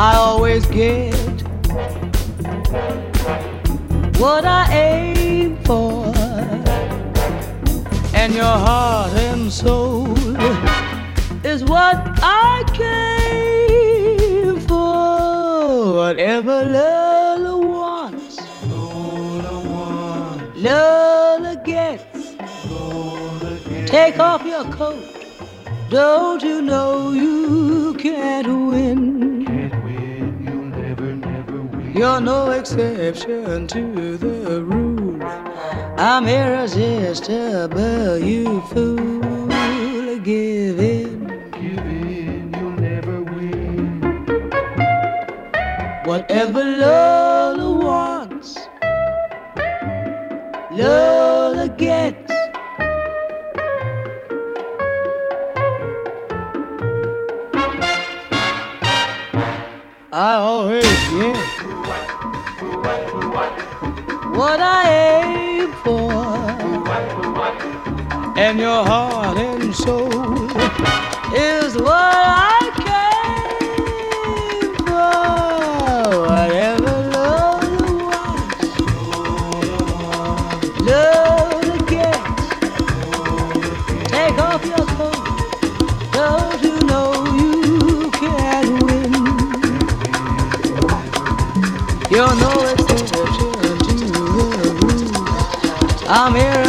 I always get what I aim for, and your heart and soul is what I came for. Whatever Lola wants, Lola wants, Lola gets. Lola gets. Take off your coat. Don't you know you can't win? You're no exception to the rule. I'm irresistible, you fool. Give in. Give in, you'll never win. Whatever Lola wants, Lola gets. I always get what I aim for, and your heart and soul is what I I'm irresistible,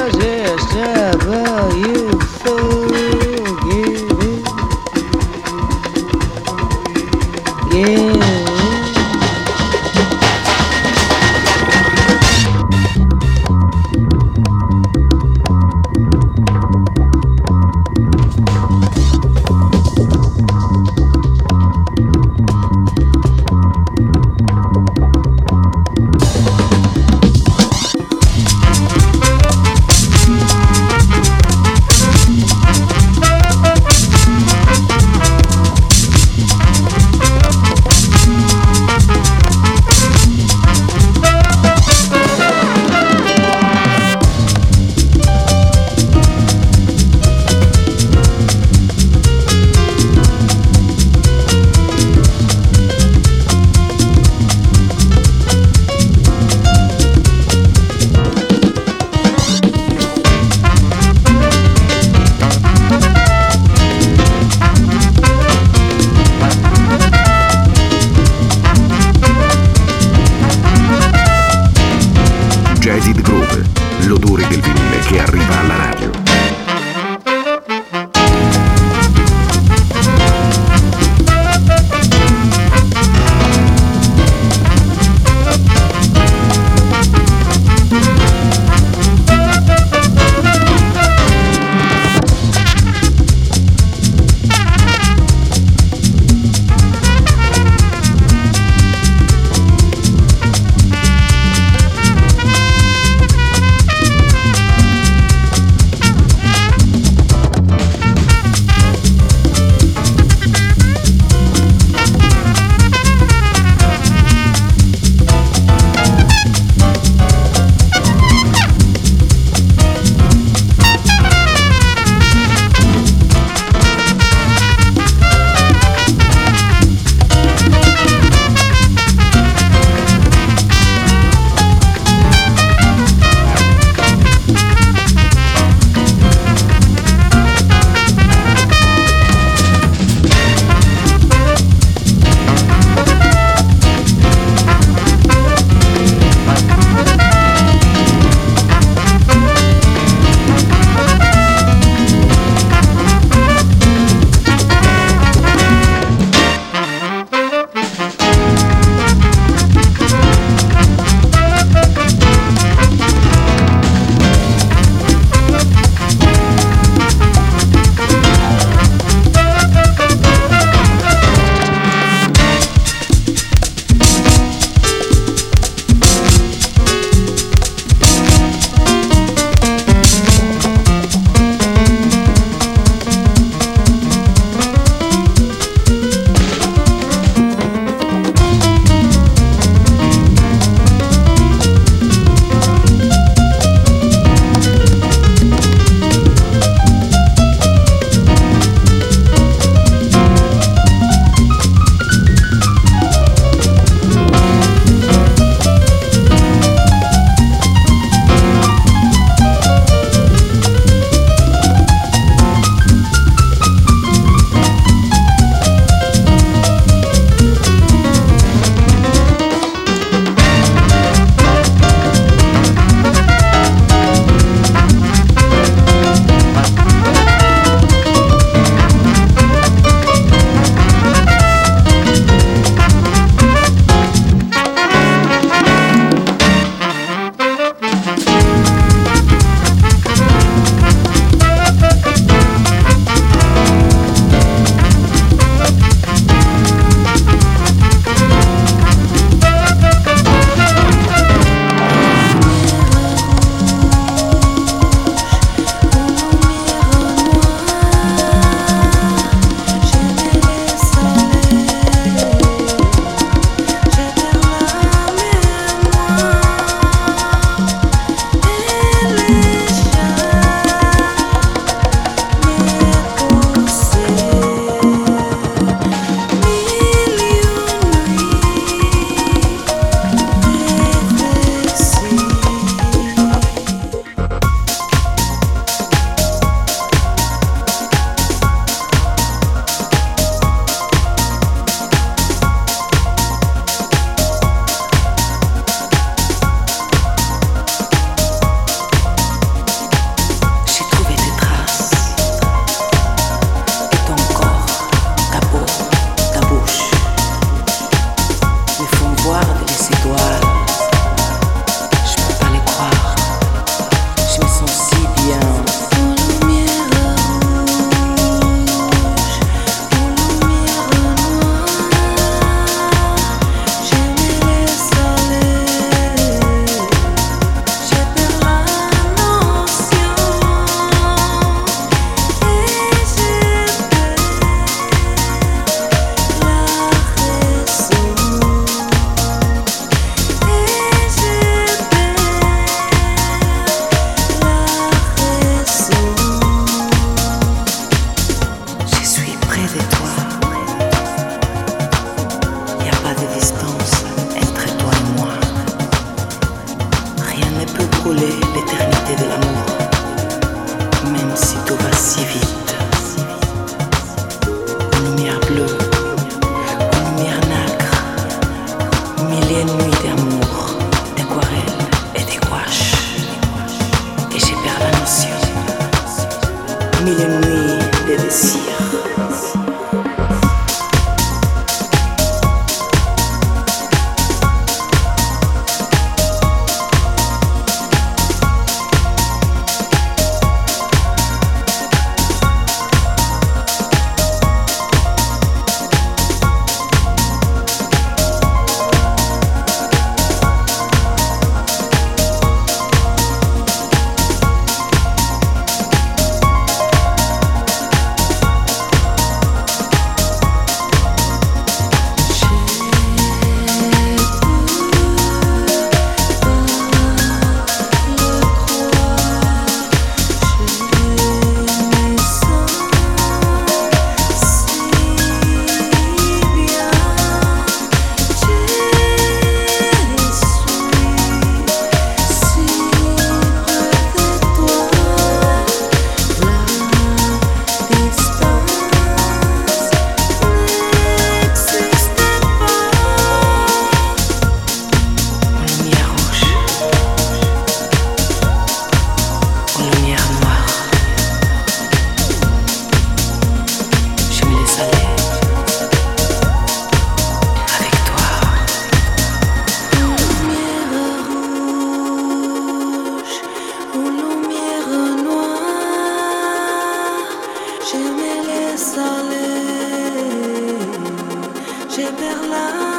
ciebie dla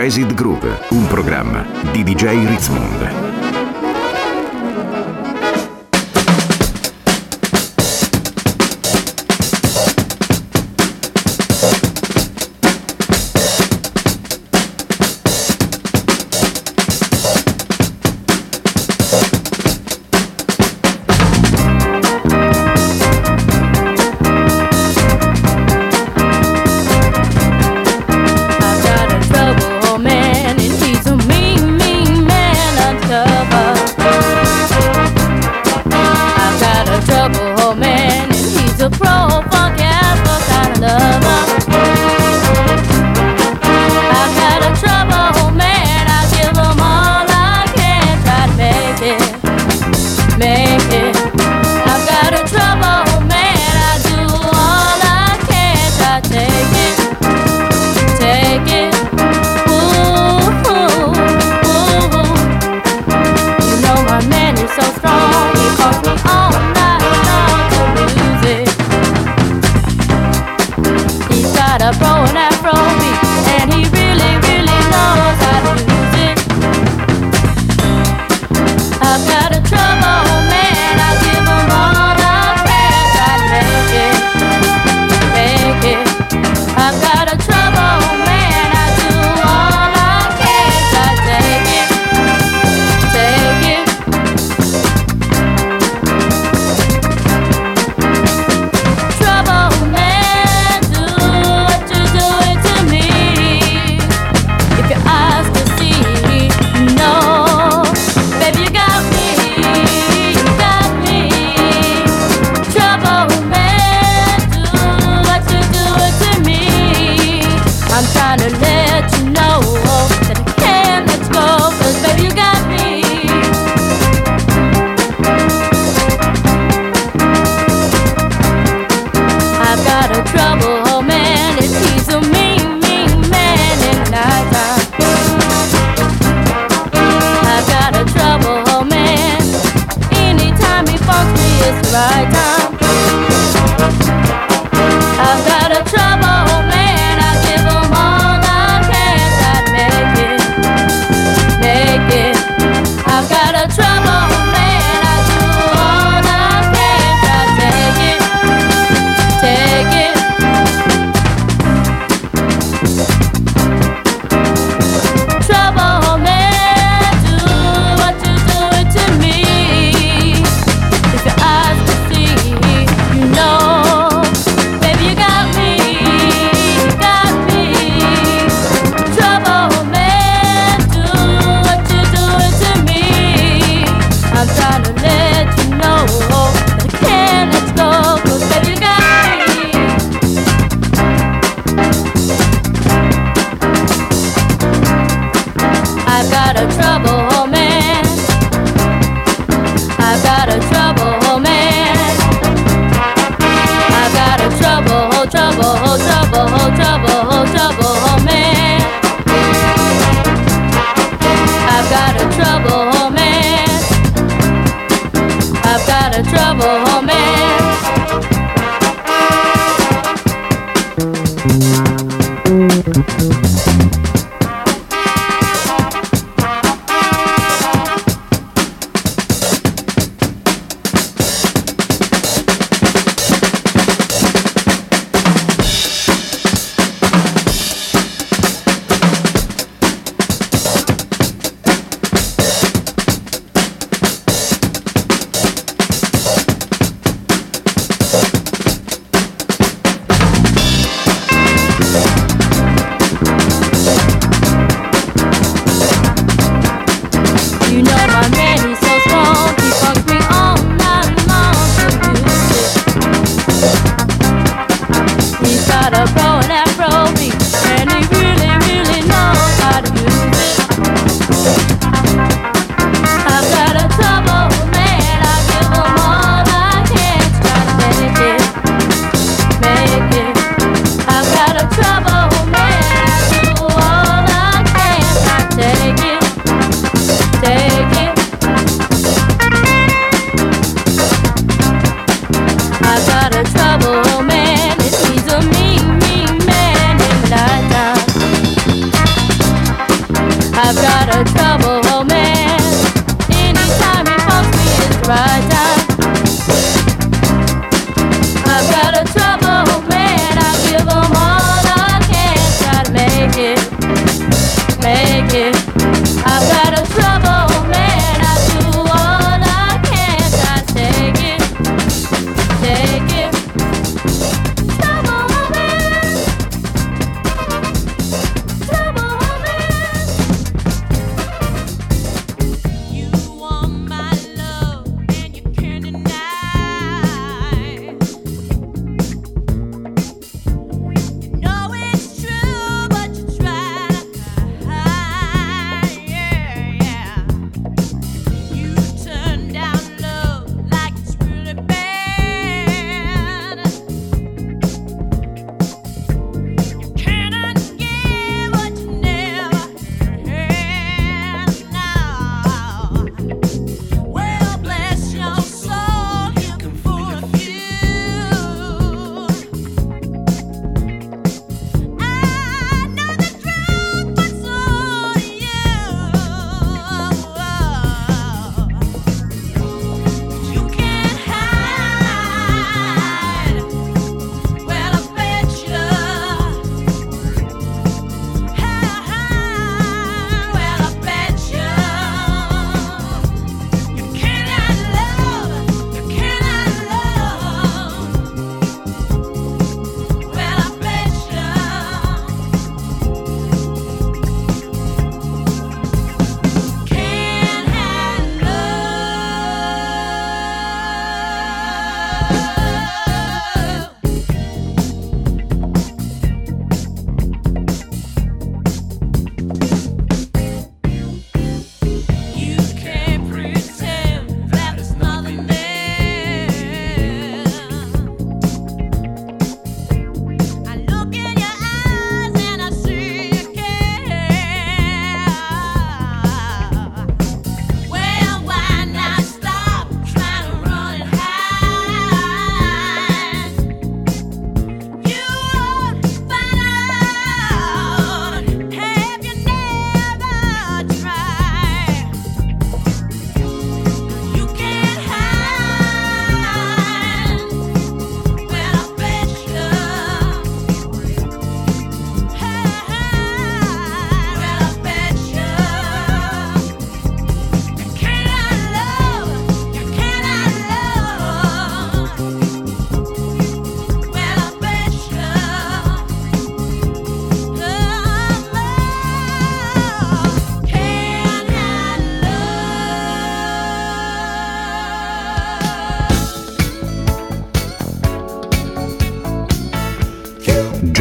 Jazz It Groove, un programma di DJ Ritzmond. trouble.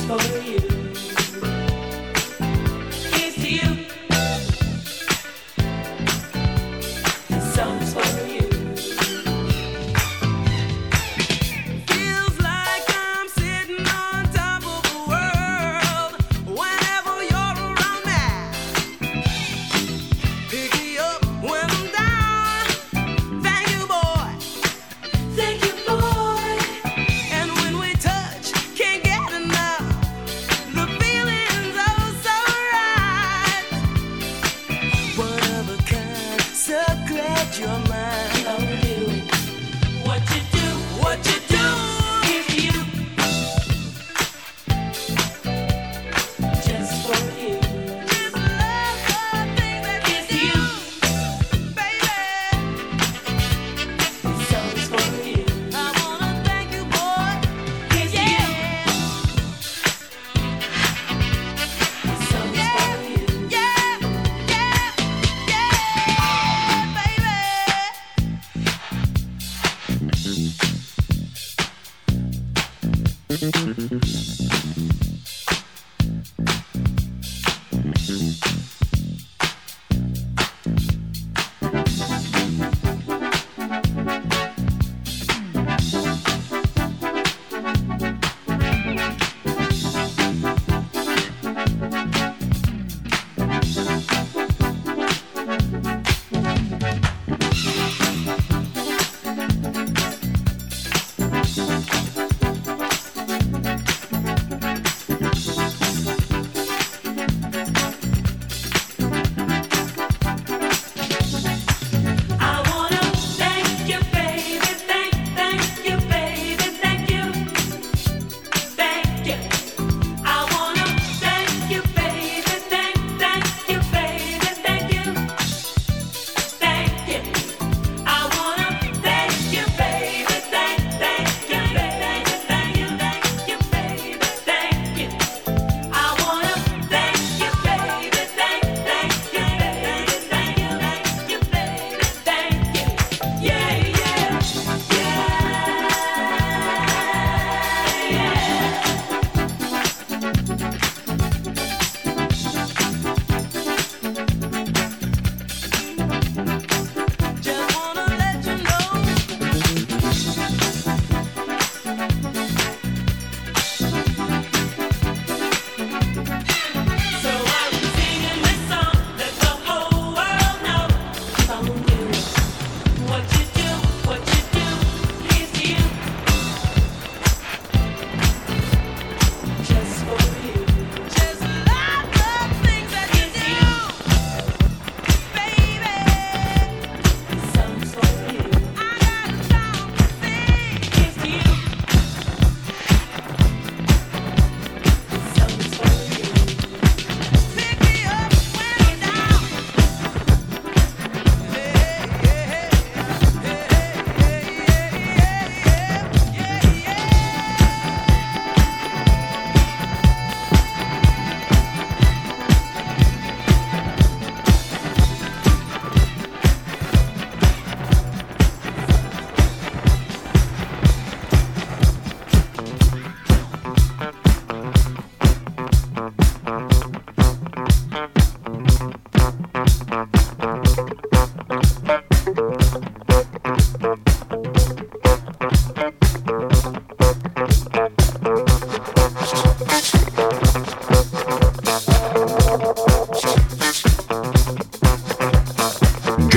for you.